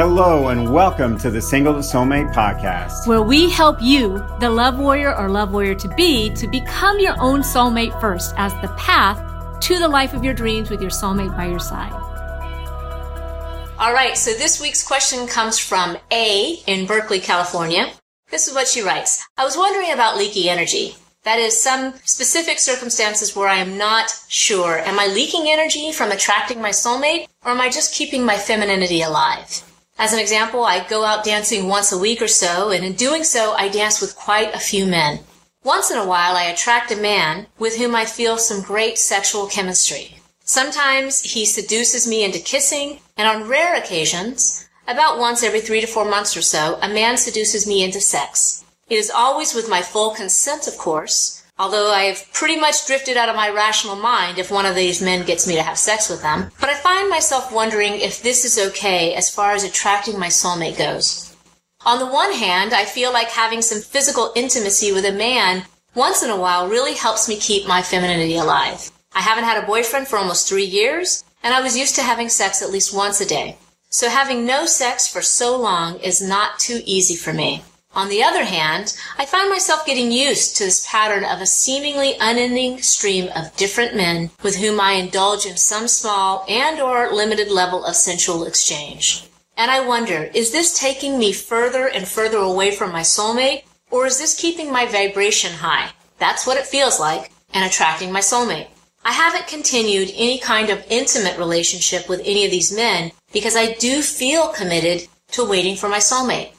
Hello, and welcome to the Single to Soulmate podcast, where we help you, the love warrior or love warrior to be, to become your own soulmate first as the path to the life of your dreams with your soulmate by your side. All right, so this week's question comes from A in Berkeley, California. This is what she writes. I was wondering about leaky energy. That is, some specific circumstances where I am not sure. Am I leaking energy from attracting my soulmate, or am I just keeping my femininity alive? As an example, I go out dancing once a week or so, and in doing so, I dance with quite a few men. Once in a while, I attract a man with whom I feel some great sexual chemistry. Sometimes he seduces me into kissing, and on rare occasions, about once every three to four months or so, a man seduces me into sex. It is always with my full consent, of course, Although I've pretty much drifted out of my rational mind if one of these men gets me to have sex with them. But I find myself wondering if this is okay as far as attracting my soulmate goes. On the one hand, I feel like having some physical intimacy with a man once in a while really helps me keep my femininity alive. I haven't had a boyfriend for almost three years, and I was used to having sex at least once a day. So having no sex for so long is not too easy for me. On the other hand, I find myself getting used to this pattern of a seemingly unending stream of different men with whom I indulge in some small and or limited level of sensual exchange. And I wonder, is this taking me further and further away from my soulmate, or is this keeping my vibration high? That's what it feels like, and attracting my soulmate. I haven't continued any kind of intimate relationship with any of these men because I do feel committed to waiting for my soulmate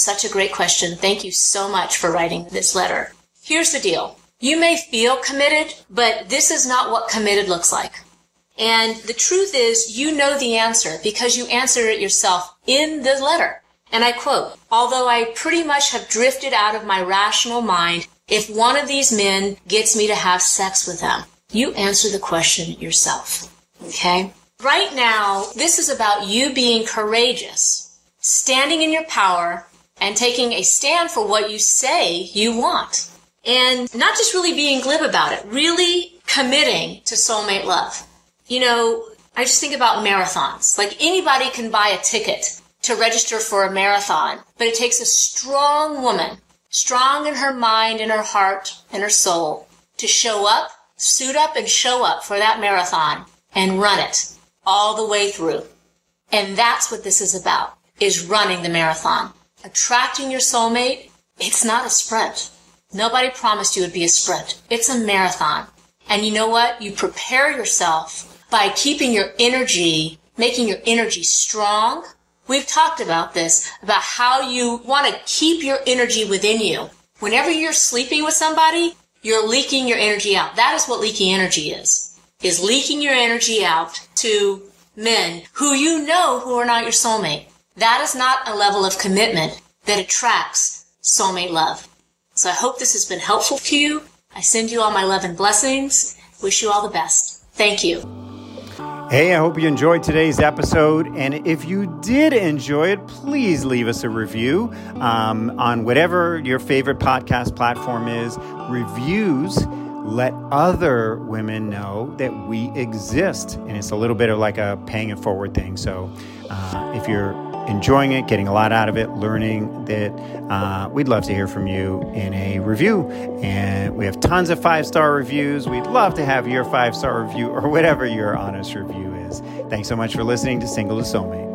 such a great question. Thank you so much for writing this letter. Here's the deal. You may feel committed, but this is not what committed looks like. And the truth is, you know the answer because you answered it yourself in the letter. And I quote, although I pretty much have drifted out of my rational mind, if one of these men gets me to have sex with them, you answer the question yourself. Okay? Right now, this is about you being courageous, standing in your power, and taking a stand for what you say you want. And not just really being glib about it, really committing to soulmate love. You know, I just think about marathons. Like anybody can buy a ticket to register for a marathon, but it takes a strong woman, strong in her mind and her heart and her soul, to show up, suit up and show up for that marathon and run it all the way through. And that's what this is about, is running the marathon attracting your soulmate, it's not a sprint. Nobody promised you it'd be a sprint. It's a marathon. And you know what? You prepare yourself by keeping your energy, making your energy strong. We've talked about this, about how you want to keep your energy within you. Whenever you're sleeping with somebody, you're leaking your energy out. That is what leaking energy is. Is leaking your energy out to men who you know who are not your soulmate. That is not a level of commitment that attracts soulmate love. So I hope this has been helpful to you. I send you all my love and blessings. Wish you all the best. Thank you. Hey, I hope you enjoyed today's episode. And if you did enjoy it, please leave us a review um, on whatever your favorite podcast platform is. Reviews let other women know that we exist. And it's a little bit of like a paying it forward thing. So uh, if you're enjoying it, getting a lot out of it, learning that uh, we'd love to hear from you in a review. And we have tons of five star reviews. We'd love to have your five star review or whatever your honest review is. Thanks so much for listening to Single to Soulmate.